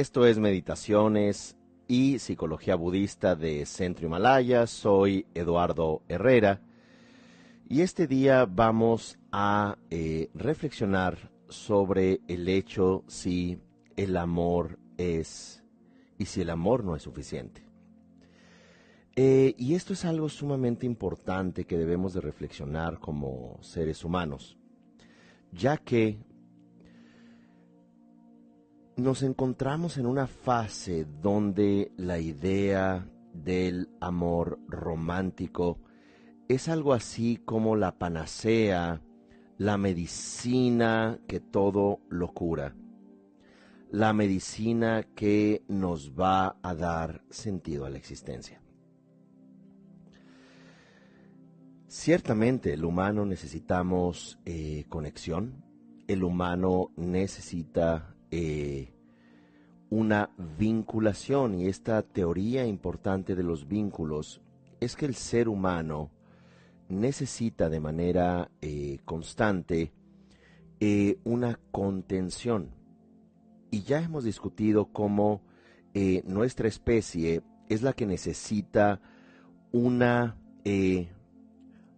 Esto es Meditaciones y Psicología Budista de Centro Himalaya. Soy Eduardo Herrera y este día vamos a eh, reflexionar sobre el hecho si el amor es y si el amor no es suficiente. Eh, y esto es algo sumamente importante que debemos de reflexionar como seres humanos, ya que nos encontramos en una fase donde la idea del amor romántico es algo así como la panacea, la medicina que todo lo cura, la medicina que nos va a dar sentido a la existencia. Ciertamente el humano necesitamos eh, conexión, el humano necesita eh, una vinculación y esta teoría importante de los vínculos es que el ser humano necesita de manera eh, constante eh, una contención. Y ya hemos discutido cómo nuestra especie es la que necesita una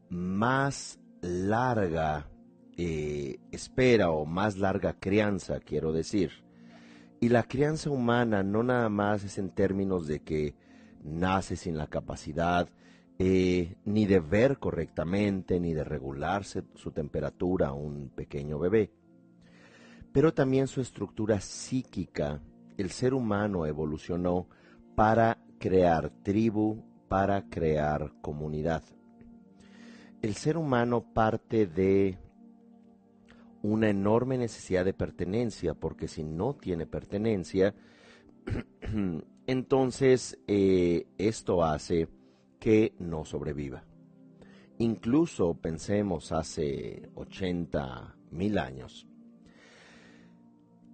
más larga eh, espera o más larga crianza, quiero decir. Y la crianza humana no nada más es en términos de que nace sin la capacidad eh, ni de ver correctamente, ni de regularse su temperatura a un pequeño bebé, pero también su estructura psíquica. El ser humano evolucionó para crear tribu, para crear comunidad. El ser humano parte de una enorme necesidad de pertenencia, porque si no tiene pertenencia, entonces eh, esto hace que no sobreviva. Incluso pensemos hace 80 mil años.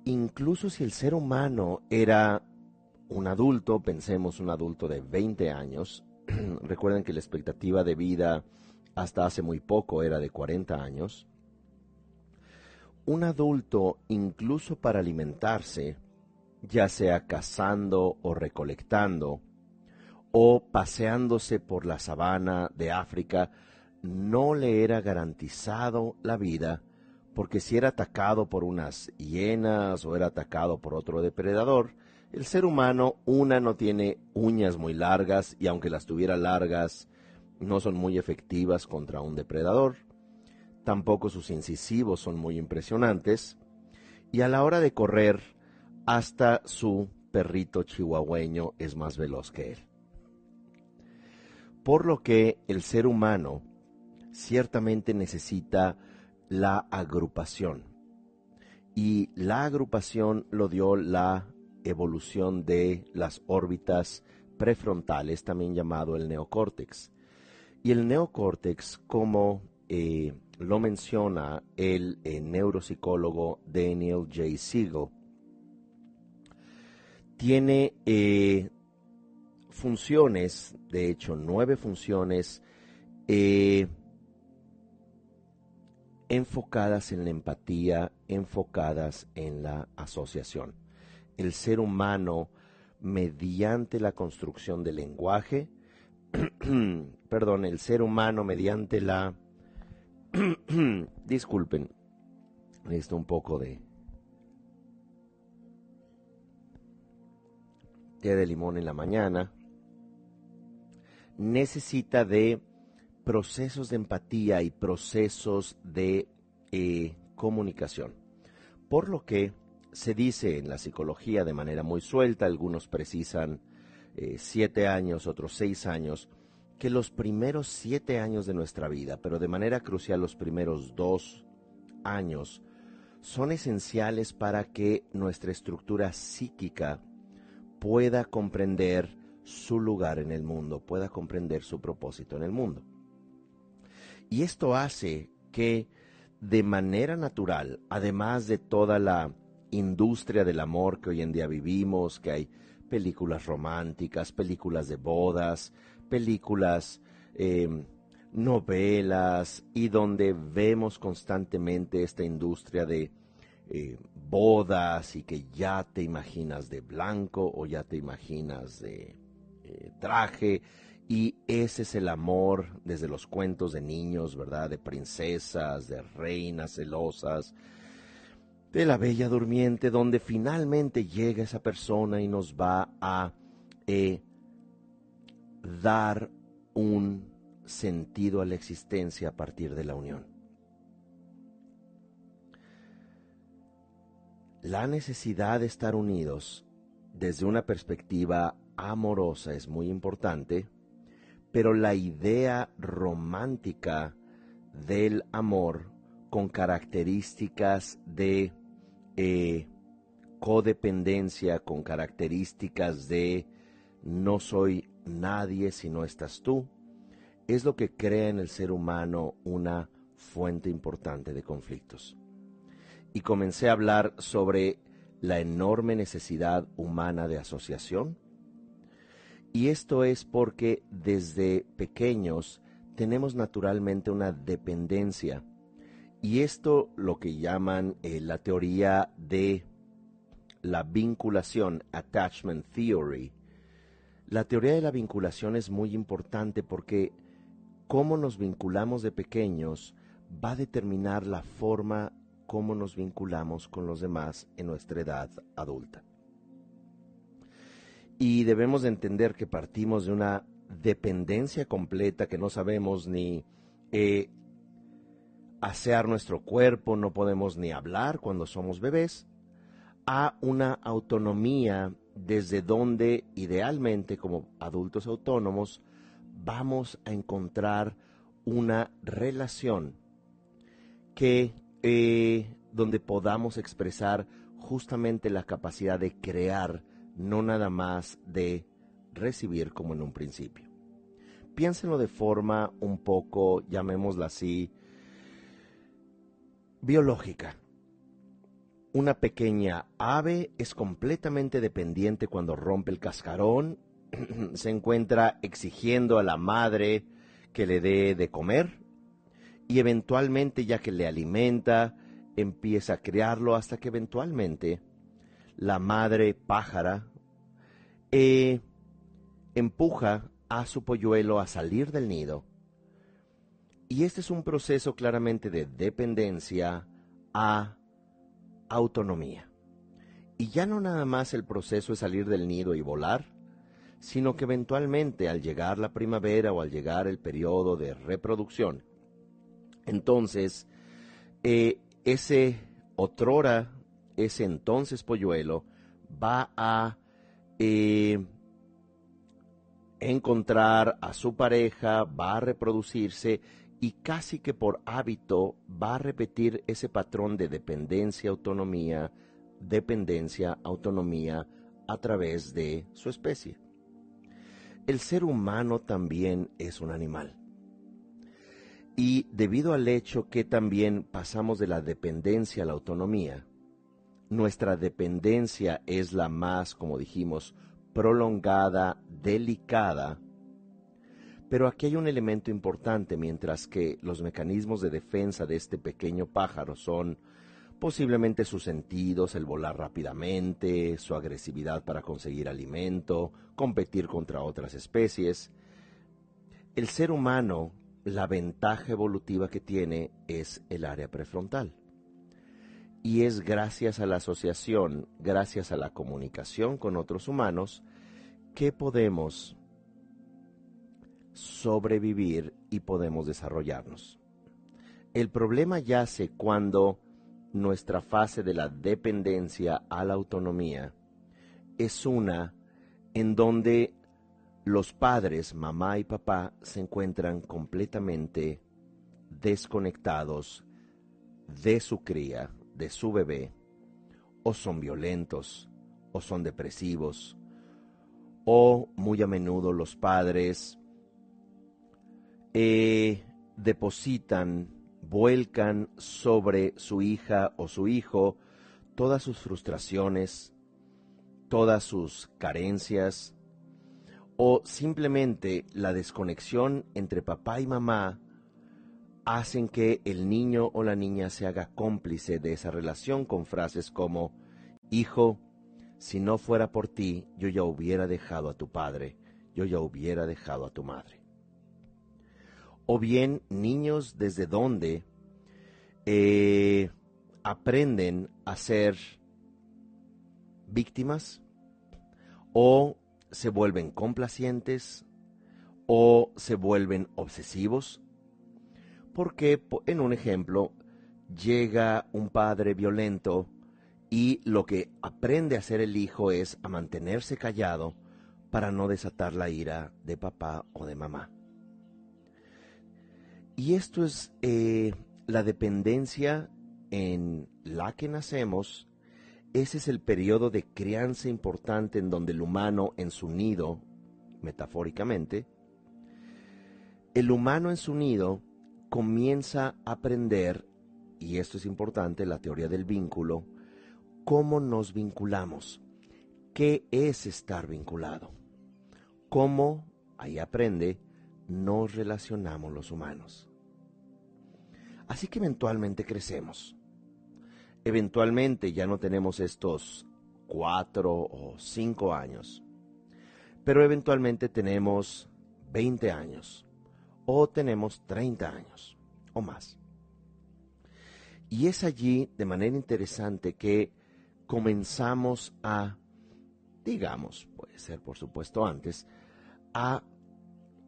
Incluso si el ser humano era un adulto, pensemos un adulto de 20 años, recuerden que la expectativa de vida hasta hace muy poco era de 40 años, un adulto, incluso para alimentarse, ya sea cazando o recolectando, o paseándose por la sabana de África, no le era garantizado la vida, porque si era atacado por unas hienas o era atacado por otro depredador, el ser humano, una, no tiene uñas muy largas y aunque las tuviera largas, no son muy efectivas contra un depredador tampoco sus incisivos son muy impresionantes, y a la hora de correr, hasta su perrito chihuahueño es más veloz que él. Por lo que el ser humano ciertamente necesita la agrupación. Y la agrupación lo dio la evolución de las órbitas prefrontales, también llamado el neocórtex. Y el neocórtex, como eh, lo menciona el, eh, neuropsicólogo Daniel J. Siegel. Tiene eh, funciones, de hecho, nueve funciones eh, enfocadas en la empatía, enfocadas en la asociación. El ser humano, mediante la construcción del lenguaje, perdón, el ser humano mediante la Disculpen, necesito un poco de té de limón en la mañana. Necesita de procesos de empatía y procesos de eh, comunicación. Por lo que se dice en la psicología de manera muy suelta, algunos precisan eh, siete años, otros seis años, que los primeros siete años de nuestra vida, pero de manera crucial los primeros dos años, son esenciales para que nuestra estructura psíquica pueda comprender su lugar en el mundo, pueda comprender su propósito en el mundo. Y esto hace que de manera natural, además de toda la industria del amor que hoy en día vivimos, que hay películas románticas, películas de bodas, películas, em, novelas y donde vemos constantemente esta industria de eh, bodas y que ya te imaginas de blanco o ya te imaginas de eh, traje y ese es el amor desde los cuentos de niños, ¿verdad? De princesas, de reinas celosas, de la bella durmiente, donde finalmente llega esa persona y nos va a eh, dar un sentido a la existencia a partir de la unión. La necesidad de estar unidos desde una perspectiva amorosa es muy importante, pero la idea romántica del amor con características de eh, codependencia, con características de no soy nadie si no estás tú, es lo que crea en el ser humano una fuente importante de conflictos. Y comencé a hablar sobre la enorme necesidad humana de asociación. Y esto es porque desde pequeños tenemos naturalmente una dependencia y esto lo que llaman eh, la teoría de la vinculación, attachment theory. La teoría de la vinculación es muy importante porque cómo nos vinculamos de pequeños va a determinar la forma como nos vinculamos con los demás en nuestra edad adulta. Y debemos de entender que partimos de una dependencia completa que no sabemos ni eh, asear nuestro cuerpo, no podemos ni hablar cuando somos bebés, a una autonomía desde donde idealmente como adultos autónomos vamos a encontrar una relación que eh, donde podamos expresar justamente la capacidad de crear, no nada más de recibir como en un principio. Piénsenlo de forma un poco, llamémosla así, biológica. Una pequeña ave es completamente dependiente cuando rompe el cascarón, se encuentra exigiendo a la madre que le dé de comer y eventualmente ya que le alimenta, empieza a criarlo hasta que eventualmente la madre pájara eh, empuja a su polluelo a salir del nido. Y este es un proceso claramente de dependencia a autonomía. Y ya no nada más el proceso es salir del nido y volar, sino que eventualmente al llegar la primavera o al llegar el periodo de reproducción, entonces eh, ese otrora, ese entonces polluelo, va a eh, encontrar a su pareja, va a reproducirse y casi que por hábito va a repetir ese patrón de dependencia, autonomía, dependencia, autonomía a través de su especie. El ser humano también es un animal. Y debido al hecho que también pasamos de la dependencia a la autonomía, nuestra dependencia es la más, como dijimos, prolongada, delicada, pero aquí hay un elemento importante, mientras que los mecanismos de defensa de este pequeño pájaro son posiblemente sus sentidos, el volar rápidamente, su agresividad para conseguir alimento, competir contra otras especies. El ser humano, la ventaja evolutiva que tiene es el área prefrontal. Y es gracias a la asociación, gracias a la comunicación con otros humanos, que podemos sobrevivir y podemos desarrollarnos. El problema yace cuando nuestra fase de la dependencia a la autonomía es una en donde los padres, mamá y papá, se encuentran completamente desconectados de su cría, de su bebé, o son violentos, o son depresivos, o muy a menudo los padres eh, depositan, vuelcan sobre su hija o su hijo todas sus frustraciones, todas sus carencias, o simplemente la desconexión entre papá y mamá hacen que el niño o la niña se haga cómplice de esa relación con frases como, Hijo, si no fuera por ti, yo ya hubiera dejado a tu padre, yo ya hubiera dejado a tu madre. O bien niños desde donde eh, aprenden a ser víctimas o se vuelven complacientes o se vuelven obsesivos. Porque en un ejemplo llega un padre violento y lo que aprende a hacer el hijo es a mantenerse callado para no desatar la ira de papá o de mamá. Y esto es eh, la dependencia en la que nacemos. Ese es el periodo de crianza importante en donde el humano en su nido, metafóricamente, el humano en su nido comienza a aprender, y esto es importante, la teoría del vínculo, cómo nos vinculamos, qué es estar vinculado, cómo, ahí aprende, nos relacionamos los humanos. Así que eventualmente crecemos. Eventualmente ya no tenemos estos cuatro o cinco años, pero eventualmente tenemos 20 años o tenemos 30 años o más. Y es allí de manera interesante que comenzamos a, digamos, puede ser por supuesto antes, a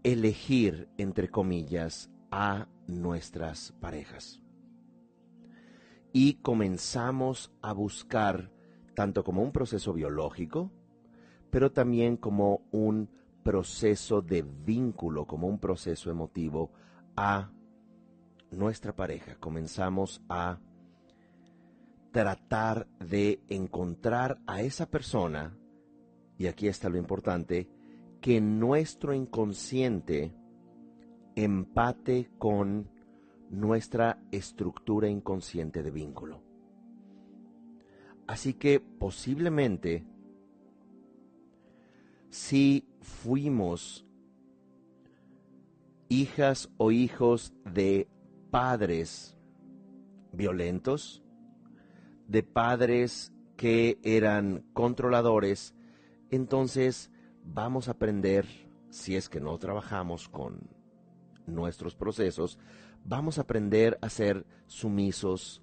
elegir, entre comillas, a nuestras parejas. Y comenzamos a buscar, tanto como un proceso biológico, pero también como un proceso de vínculo, como un proceso emotivo a nuestra pareja. Comenzamos a tratar de encontrar a esa persona, y aquí está lo importante, que nuestro inconsciente empate con nuestra estructura inconsciente de vínculo. Así que posiblemente, si fuimos hijas o hijos de padres violentos, de padres que eran controladores, entonces vamos a aprender, si es que no trabajamos con nuestros procesos, vamos a aprender a ser sumisos,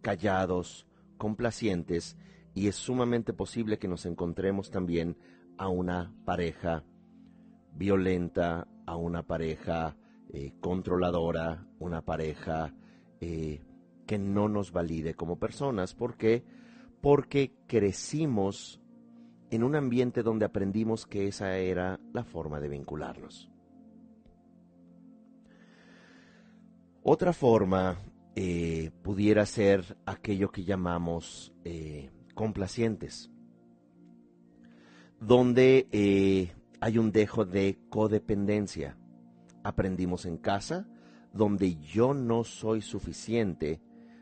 callados, complacientes, y es sumamente posible que nos encontremos también a una pareja violenta, a una pareja eh, controladora, una pareja eh, que no nos valide como personas. ¿Por qué? Porque crecimos en un ambiente donde aprendimos que esa era la forma de vincularnos. Otra forma eh, pudiera ser aquello que llamamos eh, complacientes, donde eh, hay un dejo de codependencia. Aprendimos en casa, donde yo no soy suficiente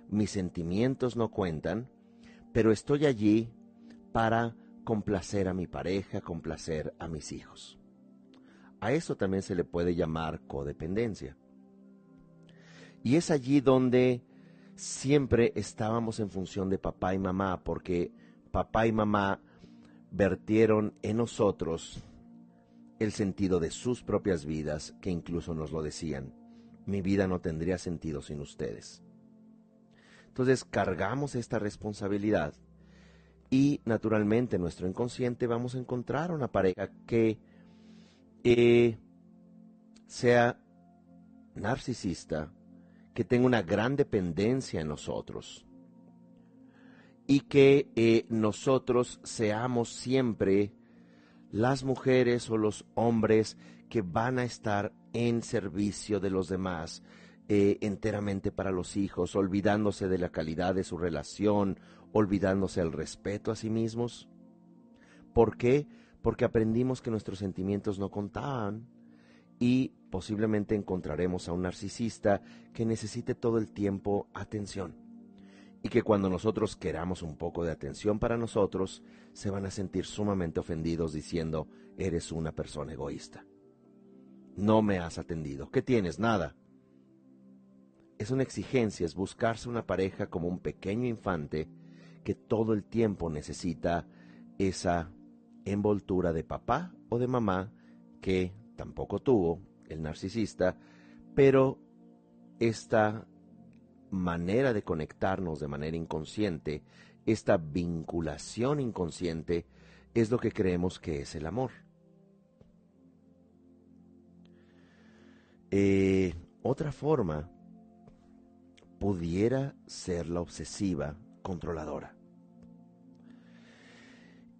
mis sentimientos no cuentan, pero estoy allí para complacer a mi pareja, complacer a mis hijos. A eso también se le puede llamar codependencia. Y es allí donde siempre estábamos en función de papá y mamá, porque papá y mamá vertieron en nosotros el sentido de sus propias vidas, que incluso nos lo decían. Mi vida no tendría sentido sin ustedes. Entonces cargamos esta responsabilidad y naturalmente en nuestro inconsciente vamos a encontrar una pareja que eh, sea narcisista, que tenga una gran dependencia en nosotros y que eh, nosotros seamos siempre las mujeres o los hombres que van a estar en servicio de los demás, eh, enteramente para los hijos, olvidándose de la calidad de su relación, olvidándose el respeto a sí mismos. ¿Por qué? Porque aprendimos que nuestros sentimientos no contaban y posiblemente encontraremos a un narcisista que necesite todo el tiempo atención y que cuando nosotros queramos un poco de atención para nosotros, se van a sentir sumamente ofendidos diciendo, eres una persona egoísta. No me has atendido. ¿Qué tienes? Nada. es una exigencia, es buscarse una pareja como un pequeño infante que todo el tiempo necesita esa envoltura de papá o de mamá que tampoco tuvo el narcisista, pero esta manera de conectarnos de manera inconsciente, esta vinculación inconsciente, es lo que creemos que es el amor. Eh, otra forma pudiera ser la obsesiva controladora.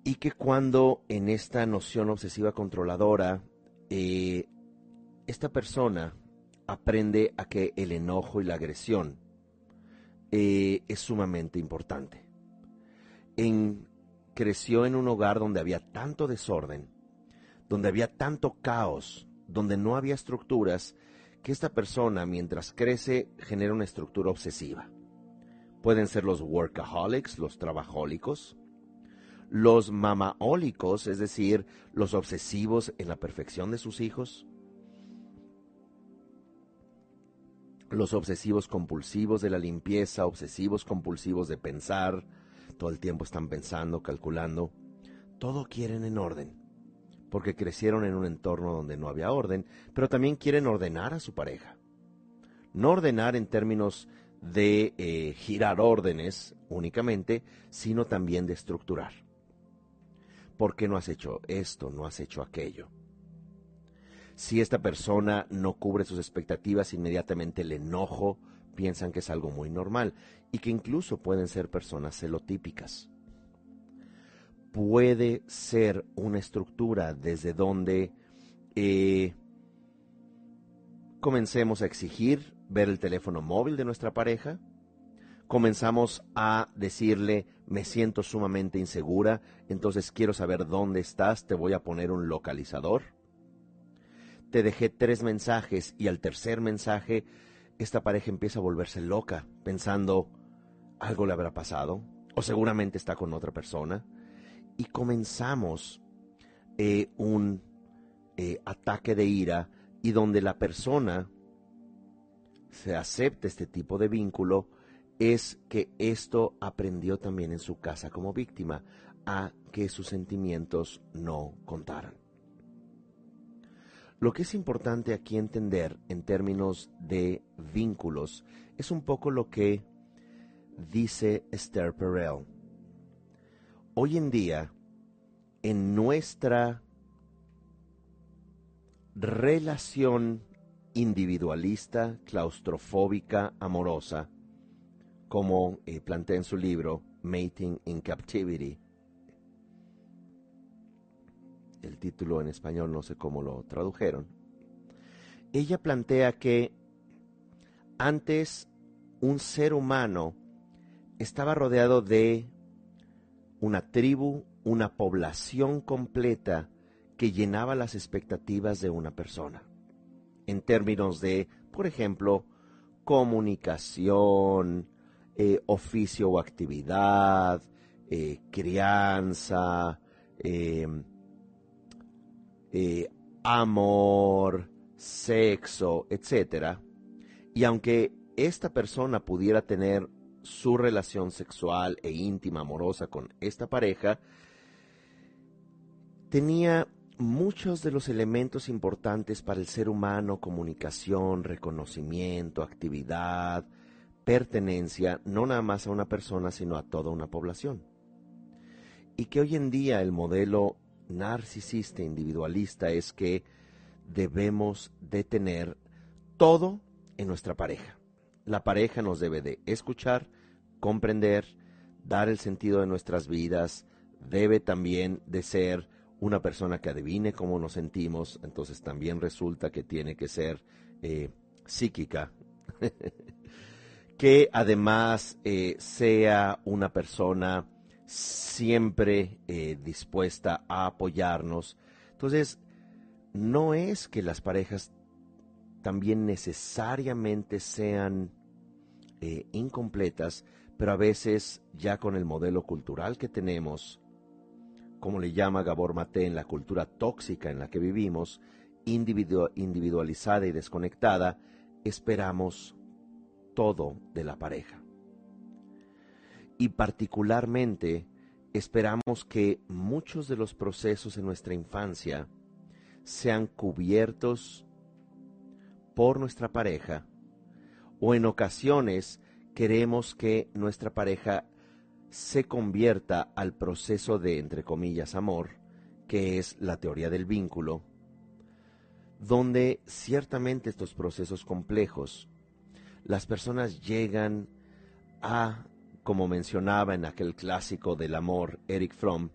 Y que cuando en esta noción obsesiva controladora, eh, esta persona aprende a que el enojo y la agresión eh, es sumamente importante. En, creció en un hogar donde había tanto desorden, donde había tanto caos, donde no había estructuras, que esta persona mientras crece genera una estructura obsesiva. Pueden ser los workaholics, los trabajólicos, los mamaólicos, es decir, los obsesivos en la perfección de sus hijos, los obsesivos compulsivos de la limpieza, obsesivos compulsivos de pensar, todo el tiempo están pensando, calculando, todo quieren en orden, porque crecieron en un entorno donde no había orden, pero también quieren ordenar a su pareja. No ordenar en términos de eh, girar órdenes únicamente, sino también de estructurar. ¿Por qué no has hecho esto? ¿No has hecho aquello? Si esta persona no cubre sus expectativas, inmediatamente el enojo piensan que es algo muy normal y que incluso pueden ser personas celotípicas. Puede ser una estructura desde donde eh, comencemos a exigir ver el teléfono móvil de nuestra pareja, comenzamos a decirle, me siento sumamente insegura, entonces quiero saber dónde estás, te voy a poner un localizador te dejé tres mensajes y al tercer mensaje esta pareja empieza a volverse loca, pensando, algo le habrá pasado, o seguramente está con otra persona, y comenzamos eh, un eh, ataque de ira y donde la persona se acepta este tipo de vínculo, es que esto aprendió también en su casa como víctima, a que sus sentimientos no contaran. Lo que es importante aquí entender en términos de vínculos es un poco lo que dice Esther Perel. Hoy en día, en nuestra relación individualista, claustrofóbica, amorosa, como eh, plantea en su libro Mating in Captivity, el título en español no sé cómo lo tradujeron, ella plantea que antes un ser humano estaba rodeado de una tribu, una población completa que llenaba las expectativas de una persona. En términos de, por ejemplo, comunicación, eh, oficio o actividad, eh, crianza, eh, eh, amor, sexo, etc. Y aunque esta persona pudiera tener su relación sexual e íntima, amorosa con esta pareja, tenía muchos de los elementos importantes para el ser humano, comunicación, reconocimiento, actividad, pertenencia, no nada más a una persona, sino a toda una población. Y que hoy en día el modelo narcisista individualista es que debemos de tener todo en nuestra pareja. La pareja nos debe de escuchar, comprender, dar el sentido de nuestras vidas, debe también de ser una persona que adivine cómo nos sentimos, entonces también resulta que tiene que ser eh, psíquica, que además eh, sea una persona siempre eh, dispuesta a apoyarnos. Entonces, no es que las parejas también necesariamente sean eh, incompletas, pero a veces ya con el modelo cultural que tenemos, como le llama Gabor Mate en la cultura tóxica en la que vivimos, individualizada y desconectada, esperamos todo de la pareja. Y particularmente esperamos que muchos de los procesos en nuestra infancia sean cubiertos por nuestra pareja o en ocasiones queremos que nuestra pareja se convierta al proceso de, entre comillas, amor, que es la teoría del vínculo, donde ciertamente estos procesos complejos, las personas llegan a, como mencionaba en aquel clásico del amor, Eric Fromm,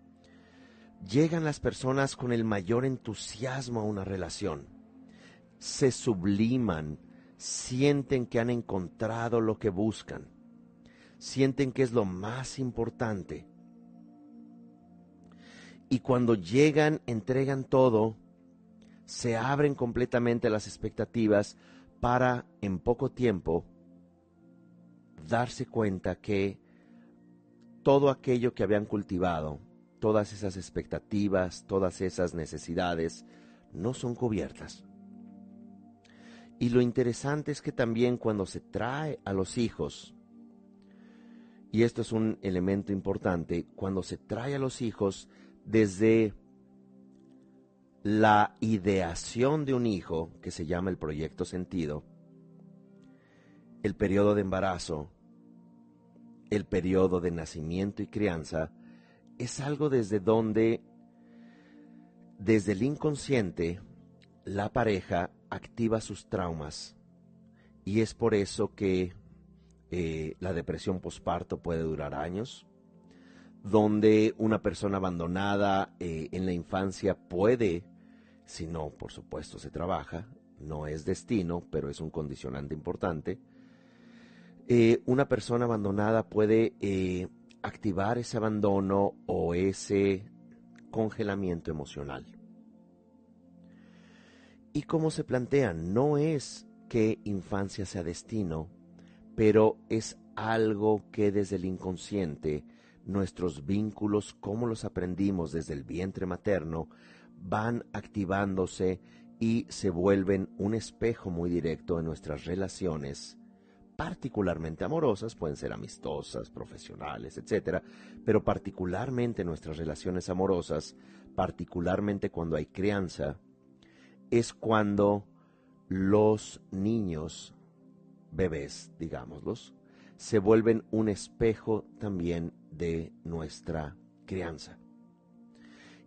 llegan las personas con el mayor entusiasmo a una relación, se subliman, sienten que han encontrado lo que buscan, sienten que es lo más importante. Y cuando llegan, entregan todo, se abren completamente las expectativas para en poco tiempo darse cuenta que todo aquello que habían cultivado, todas esas expectativas, todas esas necesidades, no son cubiertas. Y lo interesante es que también cuando se trae a los hijos, y esto es un elemento importante, cuando se trae a los hijos desde la ideación de un hijo, que se llama el proyecto sentido, el periodo de embarazo, el periodo de nacimiento y crianza, es algo desde donde, desde el inconsciente, la pareja activa sus traumas. Y es por eso que eh, la depresión posparto puede durar años, donde una persona abandonada eh, en la infancia puede, si no, por supuesto, se trabaja, no es destino, pero es un condicionante importante, eh, una persona abandonada puede activar ese abandono o ese congelamiento emocional. Y como se plantea, no es que infancia sea destino, pero es algo que desde el inconsciente, nuestros vínculos, como los aprendimos desde el vientre materno, van activándose y se vuelven un espejo muy directo en nuestras relaciones, particularmente amorosas, pueden ser amistosas, profesionales, etcétera, pero particularmente nuestras relaciones amorosas, particularmente cuando hay crianza, es cuando los niños, bebés, digámoslos, se vuelven un espejo también de nuestra crianza.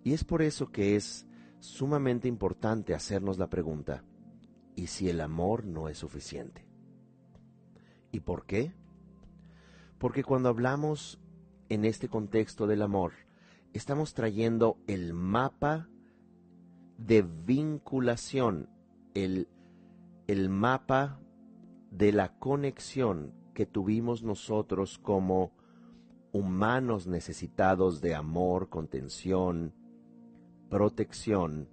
Y es por eso que es sumamente importante hacernos la pregunta, ¿y si el amor no es suficiente? ¿Y por qué? Porque cuando hablamos en este contexto del amor, estamos trayendo el mapa de vinculación, el, el mapa de la conexión que tuvimos nosotros como humanos necesitados de amor, contención, protección,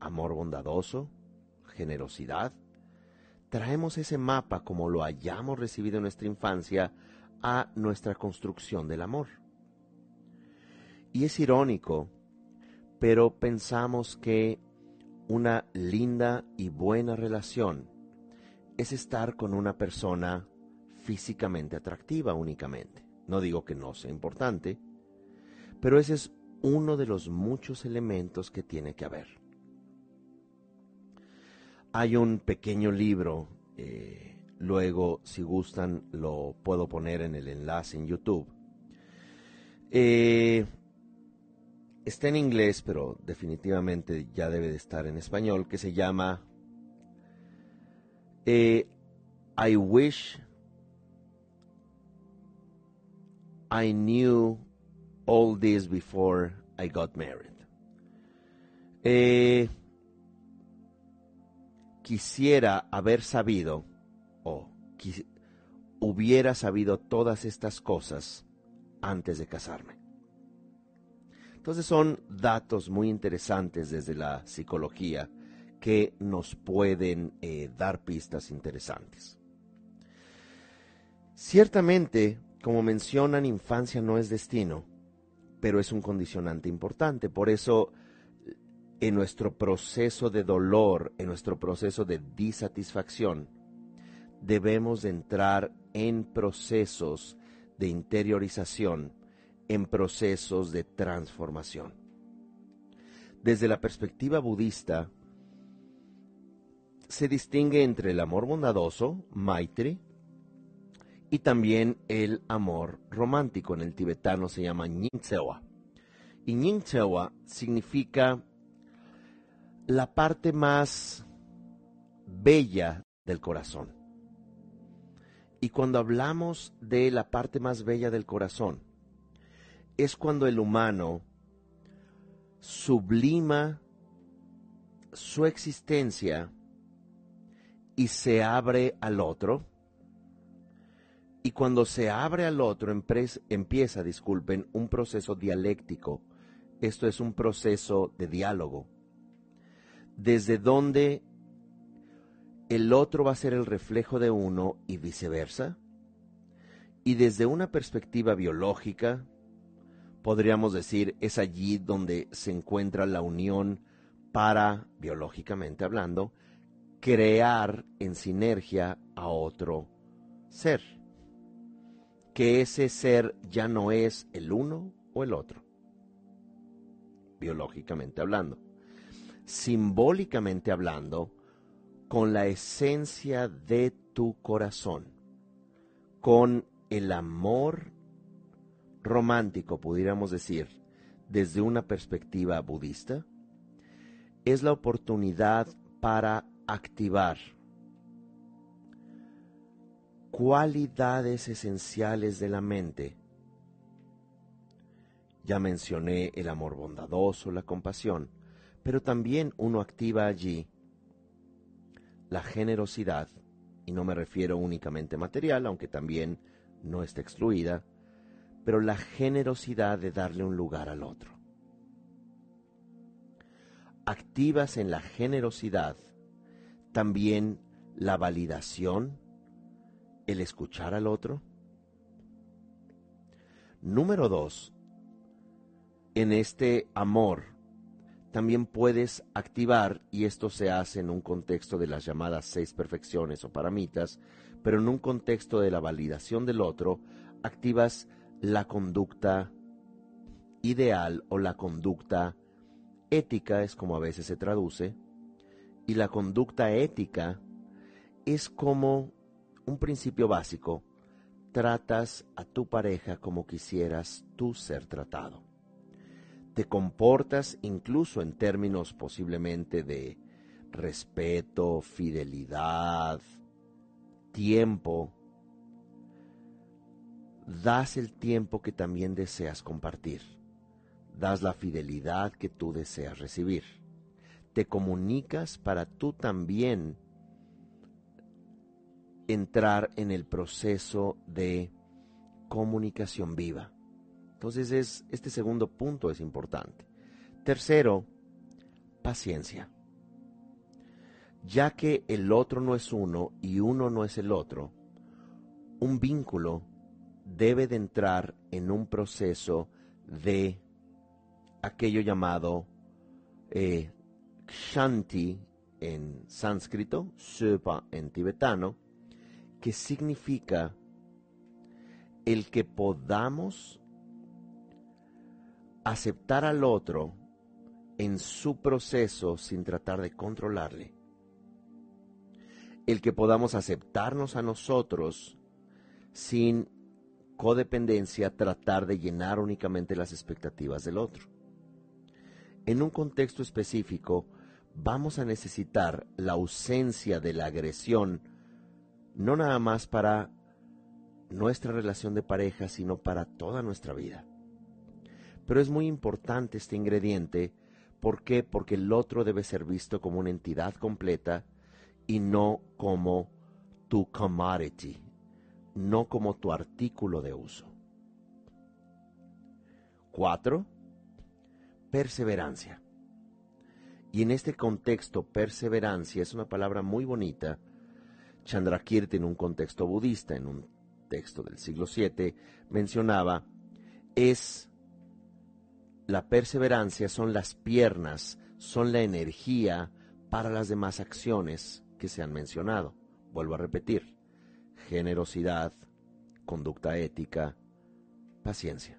amor bondadoso, generosidad. Traemos ese mapa como lo hayamos recibido en nuestra infancia a nuestra construcción del amor. Y es irónico pero pensamos que una linda y buena relación es estar con una persona físicamente atractiva únicamente. No digo que no sea importante, pero ese es uno de los muchos elementos que tiene que haber. Hay un pequeño libro, eh, luego si gustan lo puedo poner en el enlace en YouTube. Eh, está en inglés, pero definitivamente ya debe de estar en español, que se llama eh, I wish I knew all this before I got married. Eh, quisiera haber sabido o hubiera sabido todas estas cosas antes de casarme. Entonces son datos muy interesantes desde la psicología que nos pueden eh, dar pistas interesantes. Ciertamente, como mencionan, infancia no es destino, pero es un condicionante importante. Por eso, en nuestro proceso de dolor, en nuestro proceso de disatisfacción, debemos de entrar en procesos de interiorización, en procesos de transformación. Desde la perspectiva budista, se distingue entre el amor bondadoso, maitri, y también el amor romántico. En el tibetano se llama Nyingtsewa. Y Nyingtsewa significa la parte más bella del corazón. Y cuando hablamos de la parte más bella del corazón, es cuando el humano sublima su existencia y se abre al otro. Y cuando se abre al otro, empieza, disculpen, un proceso dialéctico. Esto es un proceso de diálogo, desde donde el otro va a ser el reflejo de uno y viceversa. Y desde una perspectiva biológica, podríamos decir, es allí donde se encuentra la unión para, biológicamente hablando, crear en sinergia a otro ser. Que ese ser ya no es el uno o el otro, biológicamente hablando. Simbólicamente hablando, con la esencia de tu corazón, con el amor romántico, pudiéramos decir, desde una perspectiva budista, es la oportunidad para activar cualidades esenciales de la mente. Ya mencioné el amor bondadoso, la compasión, pero también uno activa allí la generosidad, y no me refiero únicamente material, aunque también no está excluida, pero la generosidad de darle un lugar al otro. Activas en la generosidad también la validación, el escuchar al otro. Número dos, en este amor también puedes activar, y esto se hace en un contexto de las llamadas seis perfecciones o paramitas, pero en un contexto de la validación del otro, activas la conducta ideal o la conducta ética, es como a veces se traduce, y la conducta ética es como un principio básico. Tratas a tu pareja como quisieras tú ser tratado. Te comportas incluso en términos posiblemente de respeto, fidelidad, tiempo. Das el tiempo que también deseas compartir. Das la fidelidad que tú deseas recibir te comunicas para tú también entrar en el proceso de comunicación viva. Entonces es, este segundo punto es importante. Tercero, paciencia. Ya que el otro no es uno y uno no es el otro, un vínculo debe de entrar en un proceso de aquello llamado eh, Shanti en sánscrito, Supa en tibetano, que significa el que podamos aceptar al otro en su proceso sin tratar de controlarle. El que podamos aceptarnos a nosotros sin codependencia, tratar de llenar únicamente las expectativas del otro. En un contexto específico, vamos a necesitar la ausencia de la agresión, no nada más para nuestra relación de pareja, sino para toda nuestra vida. Pero es muy importante este ingrediente, ¿por qué? Porque el otro debe ser visto como una entidad completa y no como tu commodity, no como tu artículo de uso. Cuatro, perseverancia. Y en este contexto, perseverancia es una palabra muy bonita. Chandrakirti, en un contexto budista, en un texto del siglo VII, mencionaba, es la perseverancia, son las piernas, son la energía para las demás acciones que se han mencionado. Vuelvo a repetir, generosidad, conducta ética, paciencia.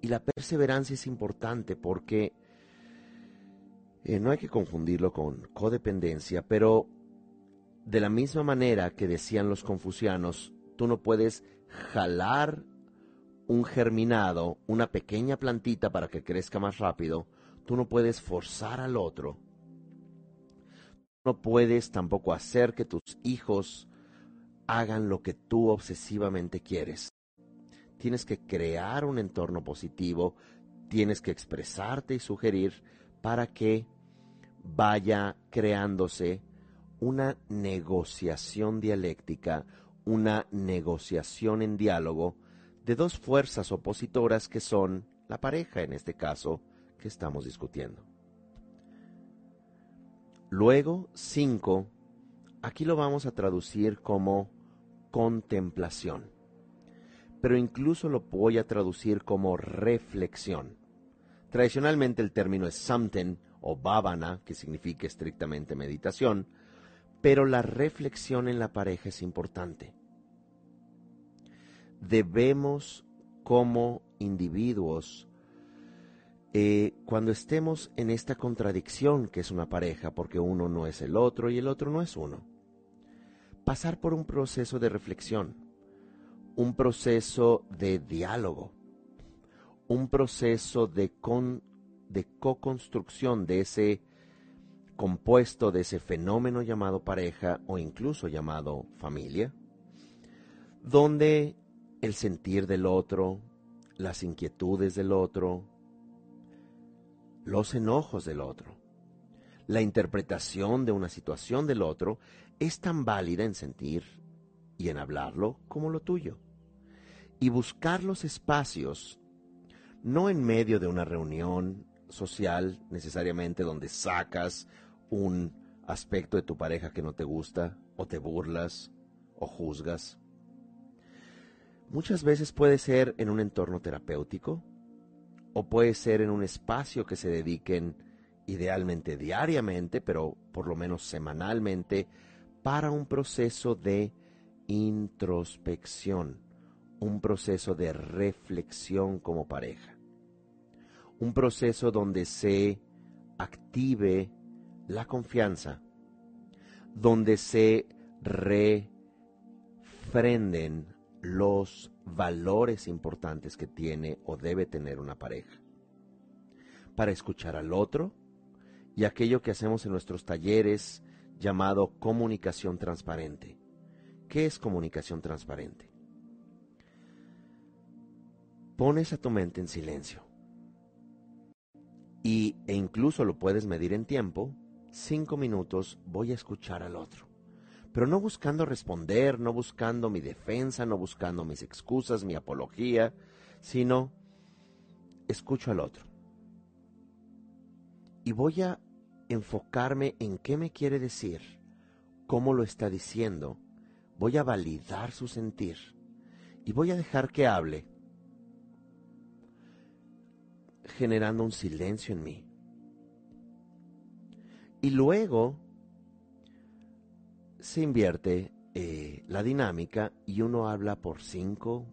Y la perseverancia es importante porque eh, no hay que confundirlo con codependencia, pero de la misma manera que decían los confucianos, tú no puedes jalar un germinado, una pequeña plantita para que crezca más rápido, tú no puedes forzar al otro. No puedes tampoco hacer que tus hijos hagan lo que tú obsesivamente quieres. Tienes que crear un entorno positivo, tienes que expresarte y sugerir para que vaya creándose una negociación dialéctica, una negociación en diálogo de dos fuerzas opositoras que son la pareja en este caso que estamos discutiendo. Luego, cinco, aquí lo vamos a traducir como contemplación, pero incluso lo voy a traducir como reflexión. Tradicionalmente el término es samten o bhavana, que significa estrictamente meditación, pero la reflexión en la pareja es importante. Debemos como individuos, eh, cuando estemos en esta contradicción que es una pareja, porque uno no es el otro y el otro no es uno, pasar por un proceso de reflexión, un proceso de diálogo, un proceso de, de co-construcción de ese compuesto de ese fenómeno llamado pareja o incluso llamado familia, donde el sentir del otro, las inquietudes del otro, los enojos del otro, la interpretación de una situación del otro es tan válida en sentir y en hablarlo como lo tuyo. Y buscar los espacios, no en medio de una reunión social necesariamente donde sacas un aspecto de tu pareja que no te gusta, o te burlas, o juzgas. Muchas veces puede ser en un entorno terapéutico, o puede ser en un espacio que se dediquen idealmente diariamente, pero por lo menos semanalmente, para un proceso de introspección, un proceso de reflexión como pareja, un proceso donde se active la confianza, donde se refrenden los valores importantes que tiene o debe tener una pareja. Para escuchar al otro y aquello que hacemos en nuestros talleres llamado comunicación transparente. ¿Qué es comunicación transparente? Pones a tu mente en silencio y, e incluso lo puedes medir en tiempo cinco minutos voy a escuchar al otro. Pero no buscando responder, no buscando mi defensa, no buscando mis excusas, mi apología, sino escucho al otro. Y voy a enfocarme en qué me quiere decir, cómo lo está diciendo. Voy a validar su sentir y voy a dejar que hable, generando un silencio en mí y luego se invierte eh, la dinámica y uno habla por cinco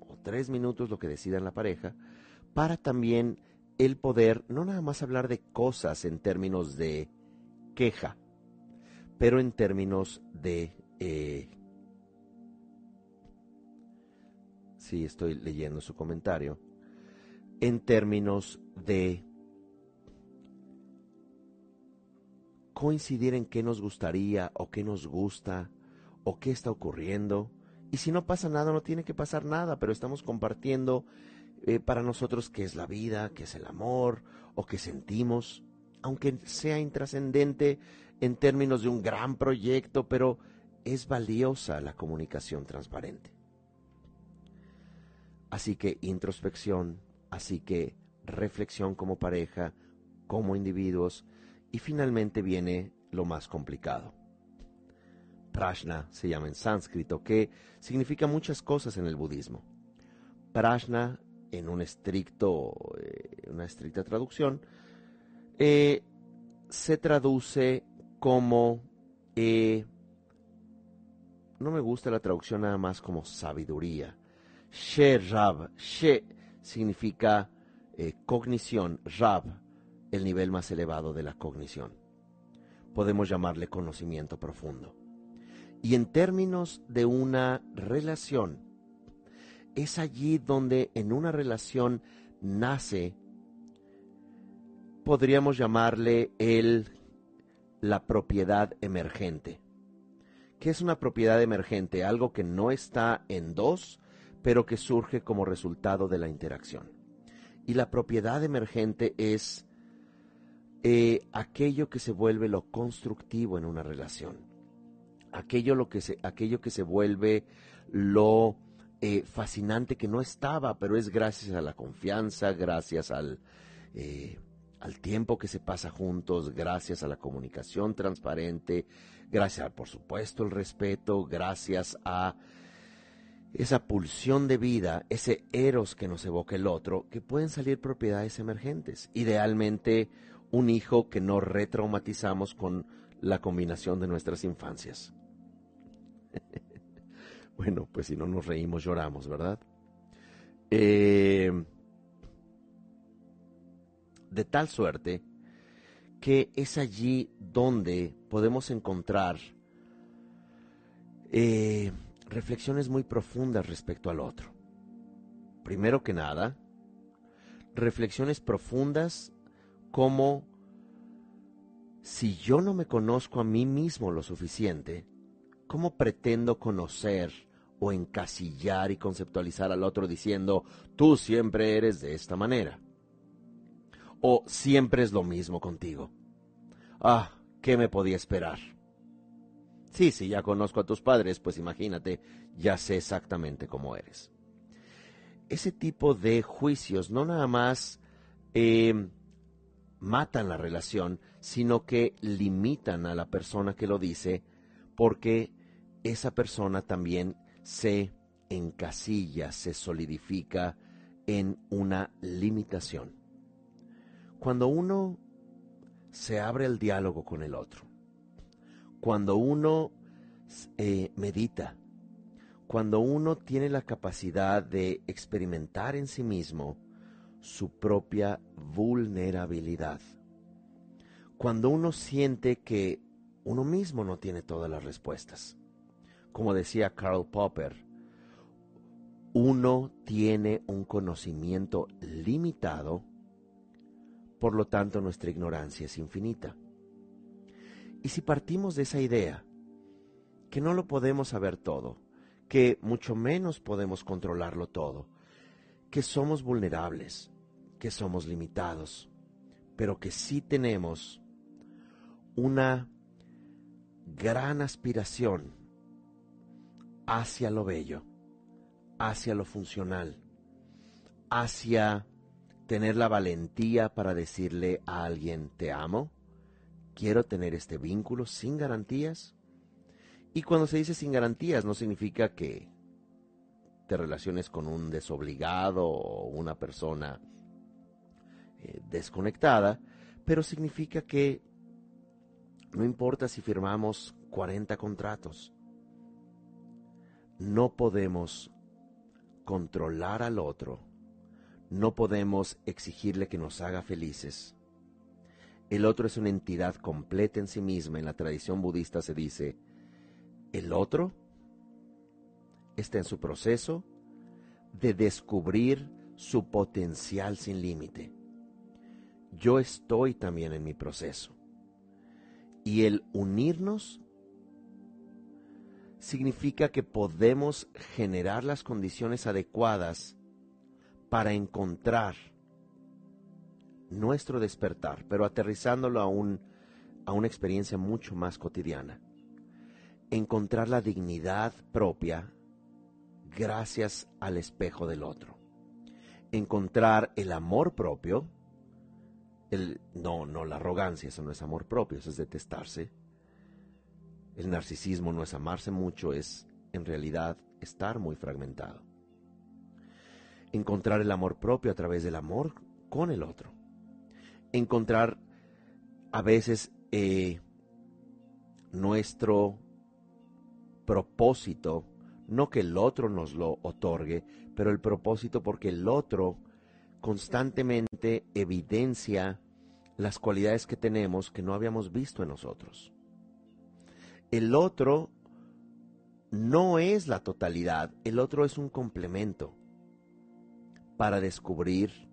o tres minutos, lo que decida la pareja, para también el poder no nada más hablar de cosas en términos de queja, pero en términos de... Eh, sí, estoy leyendo su comentario. En términos de coincidir en qué nos gustaría o qué nos gusta o qué está ocurriendo. Y si no pasa nada, no tiene que pasar nada, pero estamos compartiendo eh, para nosotros qué es la vida, qué es el amor o qué sentimos, aunque sea intrascendente en términos de un gran proyecto, pero es valiosa la comunicación transparente. Así que introspección, así que reflexión como pareja, como individuos, y finalmente viene lo más complicado. Prashna se llama en sánscrito, que significa muchas cosas en el budismo. Prashna, en un estricto, eh, una estricta traducción, eh, se traduce como eh, no me gusta la traducción nada más como sabiduría. She Rab, She significa cognición, Rab, el nivel más elevado de la cognición. Podemos llamarle conocimiento profundo. Y en términos de una relación, es allí donde en una relación nace, podríamos llamarle el, la propiedad emergente. ¿Qué es una propiedad emergente? Algo que no está en dos, pero que surge como resultado de la interacción. Y la propiedad emergente es eh, aquello que se vuelve lo constructivo en una relación, aquello, lo que, se, aquello que se vuelve lo eh, fascinante que no estaba, pero es gracias a la confianza, gracias al, eh, al tiempo que se pasa juntos, gracias a la comunicación transparente, gracias, por supuesto, el respeto, gracias a esa pulsión de vida, ese eros que nos evoca el otro, que pueden salir propiedades emergentes. Idealmente, un hijo que no retraumatizamos con la combinación de nuestras infancias. bueno, pues si no nos reímos, lloramos, ¿verdad? Eh, de tal suerte que es allí donde podemos encontrar eh, reflexiones muy profundas respecto al otro. Primero que nada, reflexiones profundas como si yo no me conozco a mí mismo lo suficiente, ¿cómo pretendo conocer o encasillar y conceptualizar al otro diciendo, tú siempre eres de esta manera? ¿O siempre es lo mismo contigo? Ah, ¿qué me podía esperar? Sí, si ya conozco a tus padres, pues imagínate, ya sé exactamente cómo eres. Ese tipo de juicios no nada más eh, matan la relación, sino que limitan a la persona que lo dice, porque esa persona también se encasilla, se solidifica en una limitación. Cuando uno se abre el diálogo con el otro, cuando uno eh, medita, cuando uno tiene la capacidad de experimentar en sí mismo su propia vulnerabilidad, cuando uno siente que uno mismo no tiene todas las respuestas. Como decía Karl Popper, uno tiene un conocimiento limitado, por lo tanto nuestra ignorancia es infinita. Y si partimos de esa idea, que no lo podemos saber todo, que mucho menos podemos controlarlo todo, que somos vulnerables, que somos limitados, pero que sí tenemos una gran aspiración hacia lo bello, hacia lo funcional, hacia tener la valentía para decirle a alguien te amo, quiero tener este vínculo sin garantías. Y cuando se dice sin garantías no significa que relaciones con un desobligado o una persona eh, desconectada, pero significa que no importa si firmamos 40 contratos, no podemos controlar al otro, no podemos exigirle que nos haga felices, el otro es una entidad completa en sí misma. En la tradición budista se dice, el otro está en su proceso de descubrir su potencial sin límite. Yo estoy también en mi proceso. Y el unirnos significa que podemos generar las condiciones adecuadas para encontrar nuestro despertar, pero aterrizándolo a, un, a una experiencia mucho más cotidiana. Encontrar la dignidad propia gracias al espejo del otro. Encontrar el amor propio, el, no, no la arrogancia, eso no es amor propio, eso es detestarse. El narcisismo no es amarse mucho, es en realidad estar muy fragmentado. Encontrar el amor propio a través del amor con el otro encontrar a veces eh, nuestro propósito, no que el otro nos lo otorgue, pero el propósito porque el otro constantemente evidencia las cualidades que tenemos que no habíamos visto en nosotros. El otro no es la totalidad, el otro es un complemento para descubrir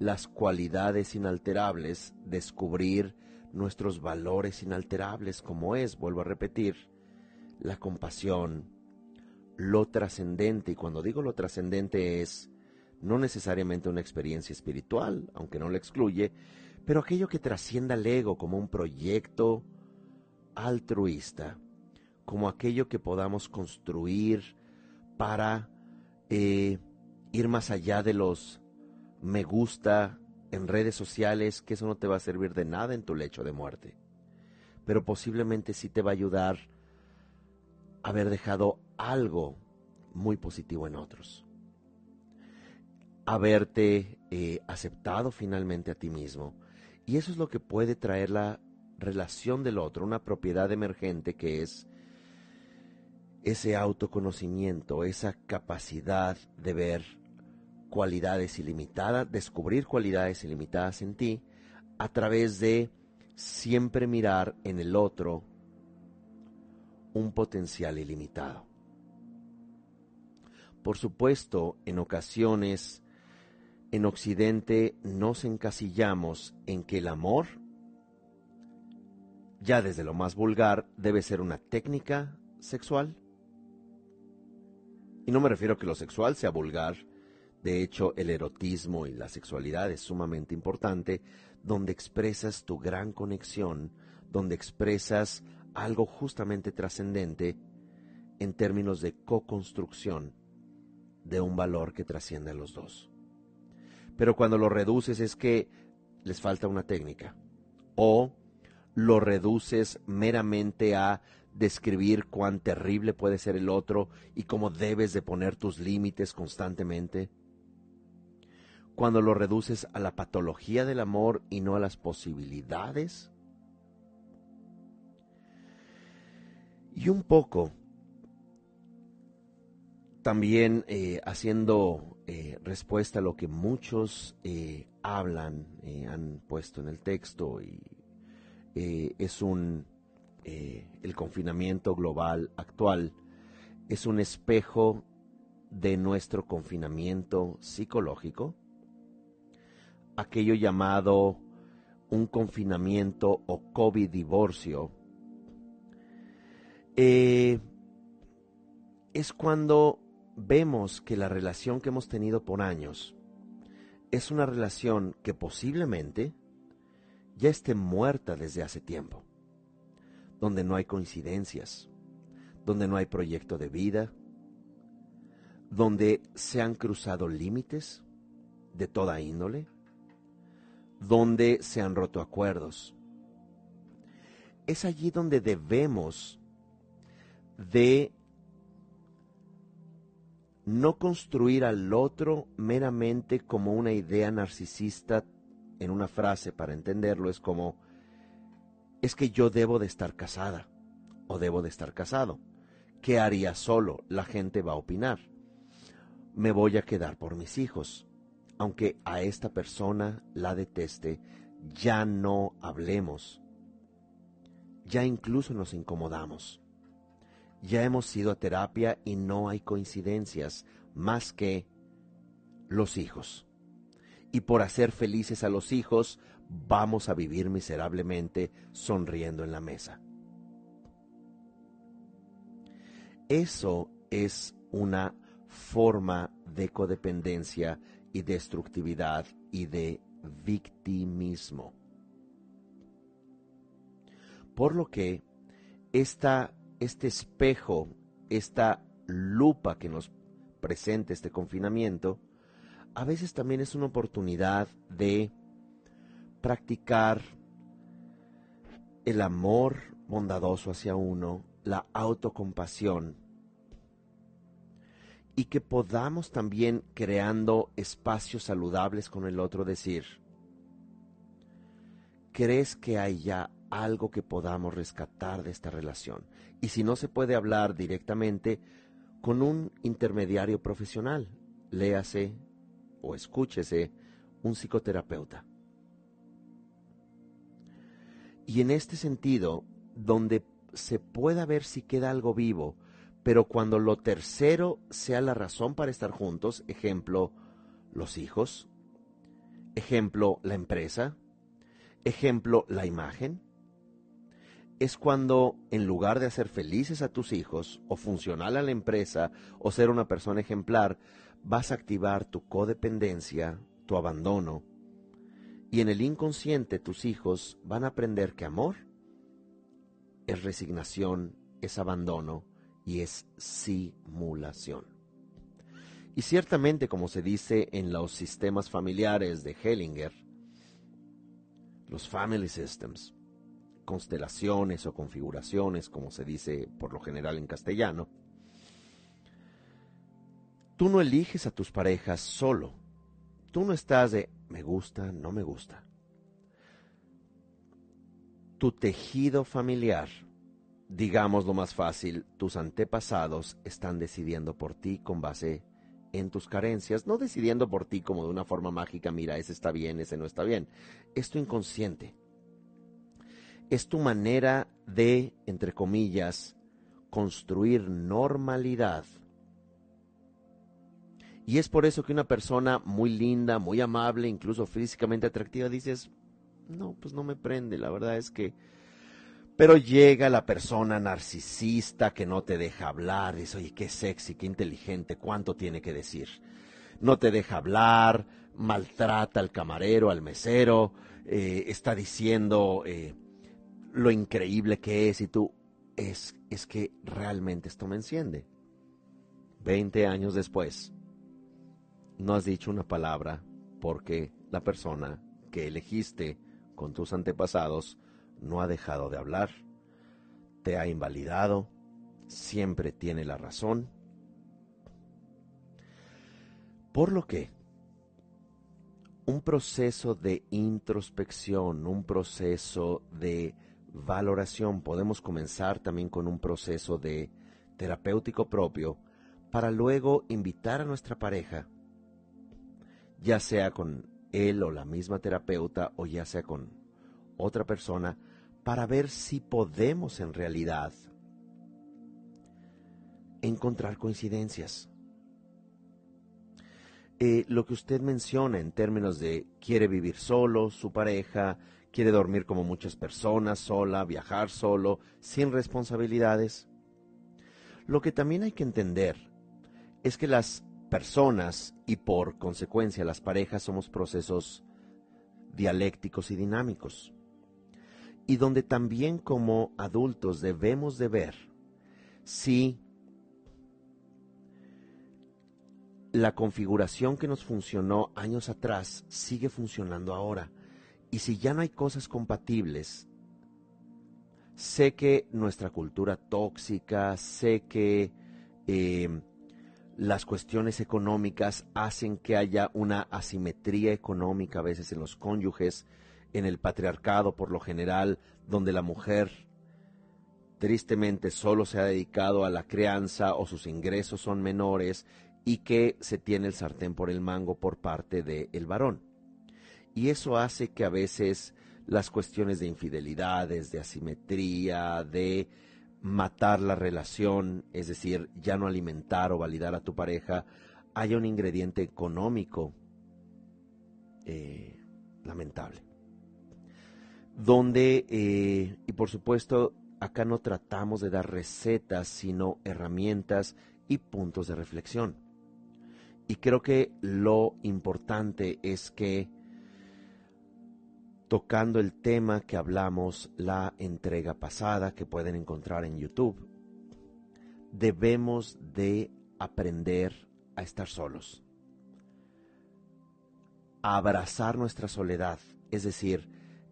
las cualidades inalterables, descubrir nuestros valores inalterables como es, vuelvo a repetir, la compasión, lo trascendente, y cuando digo lo trascendente es no necesariamente una experiencia espiritual, aunque no lo excluye, pero aquello que trascienda el ego como un proyecto altruista, como aquello que podamos construir para eh, ir más allá de los me gusta en redes sociales, que eso no te va a servir de nada en tu lecho de muerte, pero posiblemente sí te va a ayudar haber dejado algo muy positivo en otros. Haberte eh, aceptado finalmente a ti mismo. Y eso es lo que puede traer la relación del otro, una propiedad emergente que es ese autoconocimiento, esa capacidad de ver cualidades ilimitadas, descubrir cualidades ilimitadas en ti, a través de siempre mirar en el otro un potencial ilimitado. Por supuesto, en ocasiones en Occidente nos encasillamos en que el amor, ya desde lo más vulgar, debe ser una técnica sexual. Y no me refiero a que lo sexual sea vulgar, de hecho el erotismo y la sexualidad es sumamente importante, donde expresas tu gran conexión, donde expresas algo justamente trascendente en términos de co-construcción de un valor que trasciende a los dos pero cuando lo reduces es que les falta una técnica. O lo reduces meramente a describir cuán terrible puede ser el otro y cómo debes de poner tus límites constantemente. Cuando lo reduces a la patología del amor y no a las posibilidades. Y un poco también eh, haciendo eh, respuesta a lo que muchos eh, hablan, han puesto en el texto, y es un, el confinamiento global actual es un espejo de nuestro confinamiento psicológico, aquello llamado un confinamiento o COVID divorcio, es cuando vemos que la relación que hemos tenido por años es una relación que posiblemente ya esté muerta desde hace tiempo, donde no hay coincidencias, donde no hay proyecto de vida, donde se han cruzado límites de toda índole, donde se han roto acuerdos. Es allí donde debemos de no construir al otro meramente como una idea narcisista en una frase para entenderlo es como es que yo debo de estar casada o debo de estar casado. ¿Qué haría solo? La gente va a opinar. Me voy a quedar por mis hijos. Aunque a esta persona la deteste, ya no hablemos. Ya incluso nos incomodamos. Ya hemos ido a terapia y no hay coincidencias más que los hijos. Y por hacer felices a los hijos, vamos a vivir miserablemente sonriendo en la mesa. Eso es una forma de codependencia y destructividad y de victimismo. Por lo que esta este espejo, esta lupa que nos presenta este confinamiento, a veces también es una oportunidad de practicar el amor bondadoso hacia uno, la autocompasión, y que podamos también creando espacios saludables con el otro decir, ¿crees que hay ya algo que podamos rescatar de esta relación. Y si no se puede hablar directamente, con un intermediario profesional, léase o escúchese un psicoterapeuta. Y en este sentido, donde se pueda ver si queda algo vivo, pero cuando lo tercero sea la razón para estar juntos, ejemplo, los hijos, ejemplo, la empresa, ejemplo, la imagen, es cuando en lugar de hacer felices a tus hijos o funcional a la empresa o ser una persona ejemplar, vas a activar tu codependencia, tu abandono. Y en el inconsciente tus hijos van a aprender que amor es resignación, es abandono y es simulación. Y ciertamente, como se dice en los sistemas familiares de Hellinger, los family systems, constelaciones o configuraciones, como se dice por lo general en castellano, tú no eliges a tus parejas solo. Tú no estás de me gusta, no me gusta. Tu tejido familiar, digamos lo más fácil, tus antepasados están decidiendo por ti con base en tus carencias, no decidiendo por ti como de una forma mágica, mira, ese está bien, ese no está bien. Es tu inconsciente es tu manera de, entre comillas, construir normalidad. Y es por eso que una persona muy linda, muy amable, incluso físicamente atractiva, dices, no, pues no me prende, la verdad es que... Pero llega la persona narcisista que no te deja hablar, dice, oye, qué sexy, qué inteligente, cuánto tiene que decir. No te deja hablar, maltrata al camarero, al mesero, eh, está diciendo... Eh, lo increíble que es y tú, es, es que realmente esto me enciende. Veinte años después, no has dicho una palabra porque la persona que elegiste con tus antepasados no ha dejado de hablar, te ha invalidado, siempre tiene la razón. Por lo que un proceso de introspección, un proceso de valoración podemos comenzar también con un proceso de terapéutico propio para luego invitar a nuestra pareja, ya sea con él o la misma terapeuta o ya sea con otra persona, para ver si podemos en realidad encontrar coincidencias. Eh, lo que usted menciona en términos de quiere vivir solo, su pareja, quiere dormir como muchas personas, sola, viajar solo, sin responsabilidades. Lo que también hay que entender es que las personas y por consecuencia las parejas somos procesos dialécticos y dinámicos. Y donde también como adultos debemos de ver si la configuración que nos funcionó años atrás sigue funcionando ahora y si ya no hay cosas compatibles, sé que nuestra cultura tóxica, sé que eh, las cuestiones económicas hacen que haya una asimetría económica a veces en los cónyuges, en el patriarcado por lo general, donde la mujer tristemente solo se ha dedicado a la crianza o sus ingresos son menores y que se tiene el sartén por el mango por parte del varón. Y eso hace que a veces las cuestiones de infidelidades, de asimetría, de matar la relación, es decir, ya no alimentar o validar a tu pareja, haya un ingrediente económico eh, lamentable. Donde, eh, y por supuesto, acá no tratamos de dar recetas, sino herramientas y puntos de reflexión. Y creo que lo importante es que tocando el tema que hablamos la entrega pasada que pueden encontrar en YouTube. Debemos de aprender a estar solos, a abrazar nuestra soledad, es decir,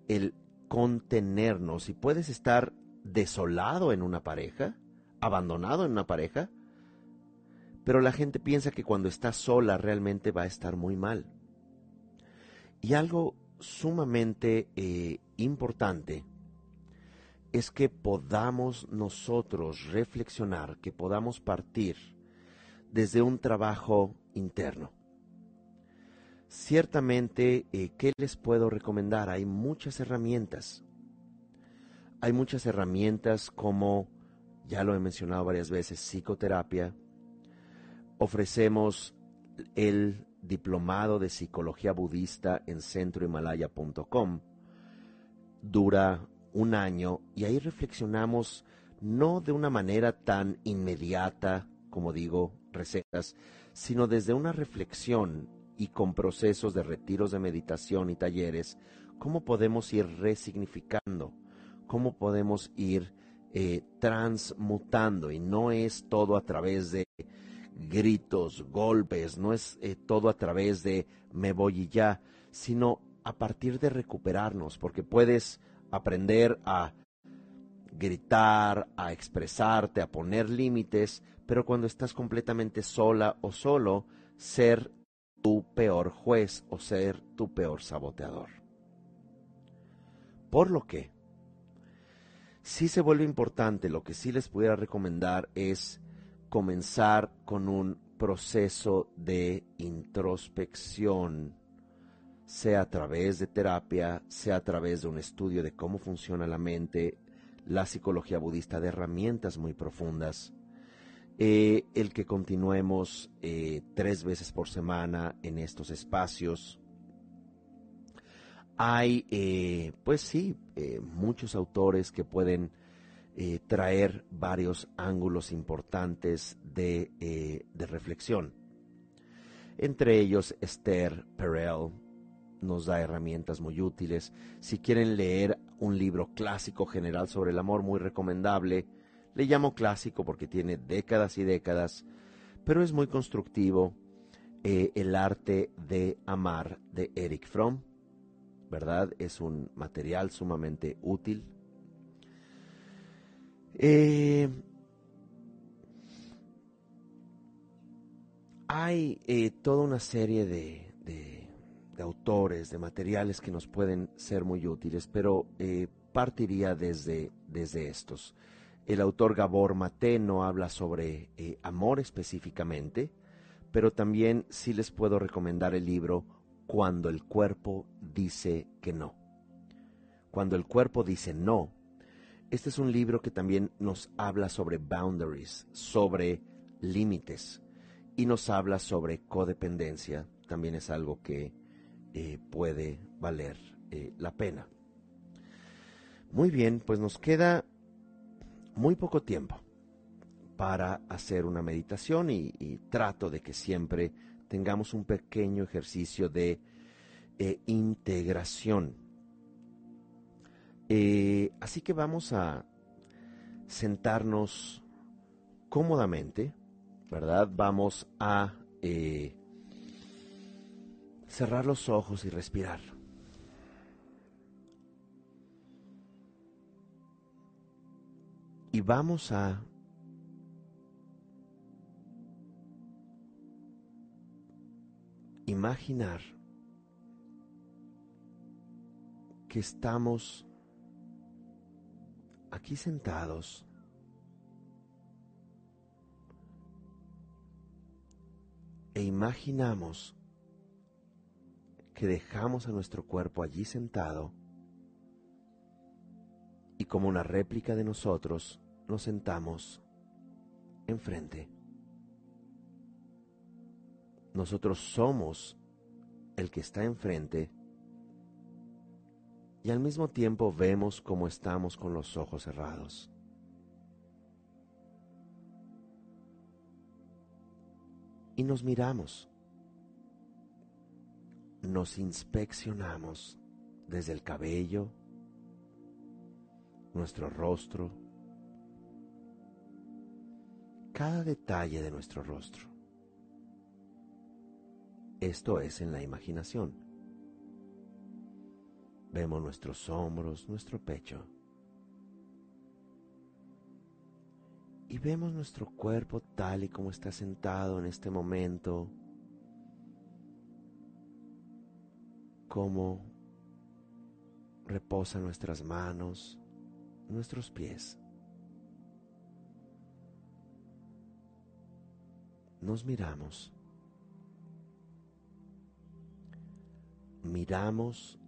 el contenernos. Y puedes estar desolado en una pareja, abandonado en una pareja, pero la gente piensa que cuando está sola realmente va a estar muy mal. Y algo sumamente eh, importante es que podamos nosotros reflexionar, que podamos partir desde un trabajo interno. Ciertamente, eh, ¿qué les puedo recomendar? Hay muchas herramientas. Hay muchas herramientas como, ya lo he mencionado varias veces, psicoterapia. Ofrecemos el diplomado de psicología budista en centrohimalaya.com. Dura un año y ahí reflexionamos no de una manera tan inmediata, como digo, recetas, sino desde una reflexión y con procesos de retiros de meditación y talleres, cómo podemos ir resignificando, cómo podemos ir eh, transmutando y no es todo a través de gritos, golpes, no es eh, todo a través de me voy y ya, sino a partir de recuperarnos, porque puedes aprender a gritar, a expresarte, a poner límites, pero cuando estás completamente sola o solo, ser tu peor juez o ser tu peor saboteador. Por lo que, si se vuelve importante, lo que sí les pudiera recomendar es comenzar con un proceso de introspección sea a través de terapia, sea a través de un estudio de cómo funciona la mente, la psicología budista de herramientas muy profundas, eh, el que continuemos eh, tres veces por semana en estos espacios. Hay, eh, pues sí, muchos autores que pueden traer varios ángulos importantes de, de reflexión. Entre ellos Esther Perel, nos da herramientas muy útiles. Si quieren leer un libro clásico general sobre el amor, muy recomendable. Le llamo clásico porque tiene décadas y décadas, pero es muy constructivo. Eh, el arte de amar de Eric Fromm, ¿verdad? Es un material sumamente útil. Eh, hay eh, toda una serie de autores, de materiales que nos pueden ser muy útiles, pero eh, partiría desde, desde estos. El autor Gabor Mate no habla sobre amor específicamente, pero también sí les puedo recomendar el libro Cuando el cuerpo dice que no. Cuando el cuerpo dice no. Este es un libro que también nos habla sobre boundaries, sobre límites, y nos habla sobre codependencia. También es algo que eh, puede valer eh, la pena. Muy bien, pues nos queda muy poco tiempo para hacer una meditación y, trato de que siempre tengamos un pequeño ejercicio de eh, integración. Así que vamos a sentarnos cómodamente, ¿verdad? Vamos a cerrar los ojos y respirar. Y vamos a imaginar que estamos aquí sentados e imaginamos que dejamos a nuestro cuerpo allí sentado y como una réplica de nosotros nos sentamos enfrente. Nosotros somos el que está enfrente y al mismo tiempo vemos cómo estamos con los ojos cerrados. Y nos miramos nos inspeccionamos desde el cabello, nuestro rostro, cada detalle de nuestro rostro. Esto es en la imaginación. Vemos nuestros hombros, nuestro pecho. Y vemos nuestro cuerpo tal y como está sentado en este momento cómo reposan nuestras manos, nuestros pies. Nos miramos. Miramos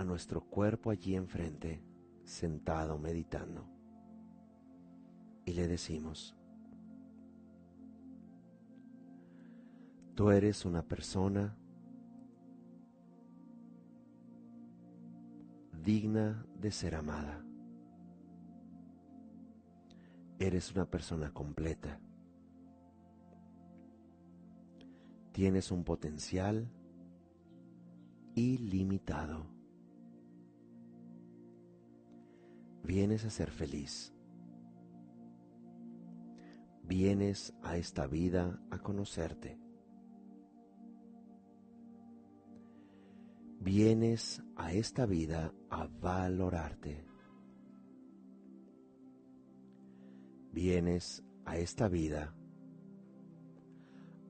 a nuestro cuerpo allí enfrente, sentado meditando. Y le decimos, tú eres una persona digna de ser amada. Eres una persona completa. Tienes un potencial ilimitado. Vienes a ser feliz. Vienes a esta vida a conocerte. Vienes a esta vida a valorarte. Vienes a esta vida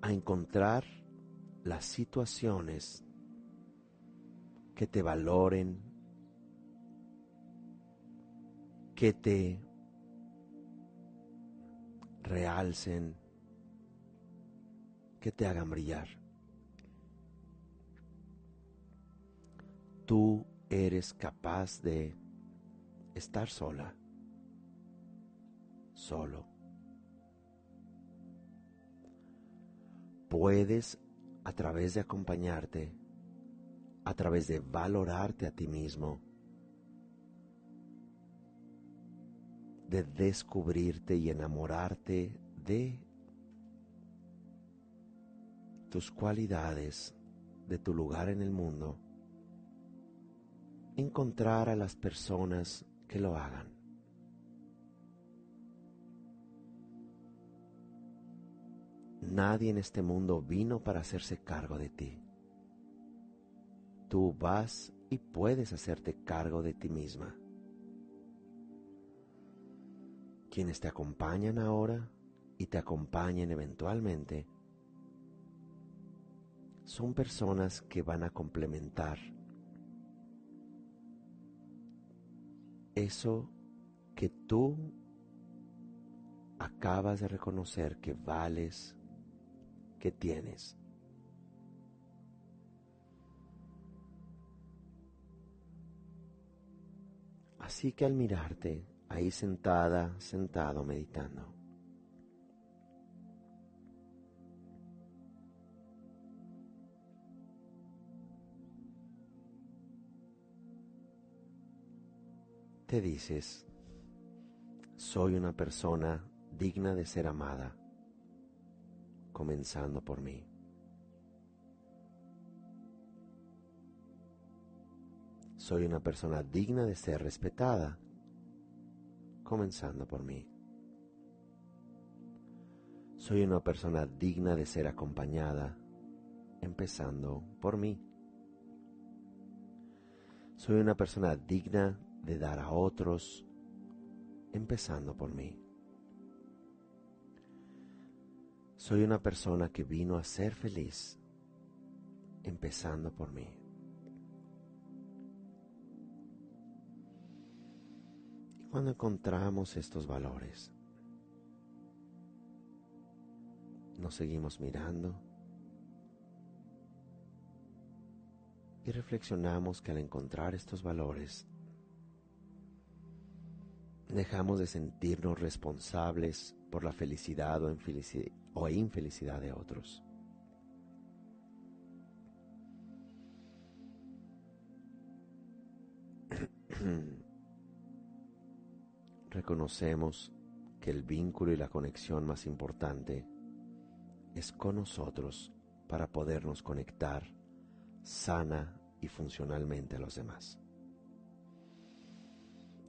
a encontrar las situaciones que te valoren, que te realcen, que te hagan brillar. Tú eres capaz de estar sola, solo. Puedes, a través de acompañarte, a través de valorarte a ti mismo, de descubrirte y enamorarte de tus cualidades, de tu lugar en el mundo, encontrar a las personas que lo hagan. Nadie en este mundo vino para hacerse cargo de ti. Tú vas y puedes hacerte cargo de ti misma. Quienes te acompañan ahora y te acompañen eventualmente son personas que van a complementar eso que tú acabas de reconocer que vales, que tienes. Así que al mirarte ahí sentada, sentado, meditando, te dices, soy una persona digna de ser amada, comenzando por mí. Soy una persona digna de ser respetada, comenzando por mí. Soy una persona digna de ser acompañada, empezando por mí. Soy una persona digna de dar a otros, empezando por mí. Soy una persona que vino a ser feliz, empezando por mí. Cuando encontramos estos valores, nos seguimos mirando y reflexionamos que al encontrar estos valores dejamos de sentirnos responsables por la felicidad o, infelicidad de otros. Reconocemos que el vínculo y la conexión más importante es con nosotros para podernos conectar sana y funcionalmente a los demás.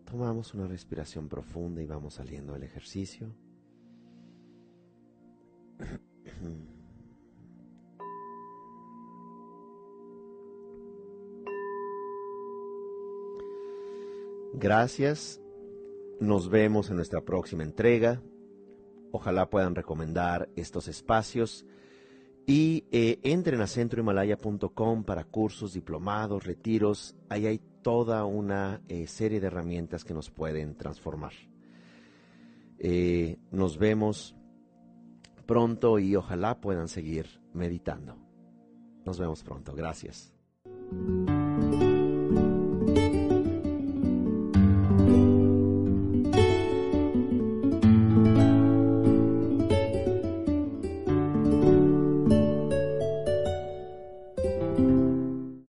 Tomamos una respiración profunda y vamos saliendo del ejercicio. Gracias. Nos vemos en nuestra próxima entrega. Ojalá puedan recomendar estos espacios y eh, entren a centrohimalaya.com para cursos, diplomados, retiros. Ahí hay toda una eh, serie de herramientas que nos pueden transformar. Eh, nos vemos pronto y ojalá puedan seguir meditando. Nos vemos pronto. Gracias.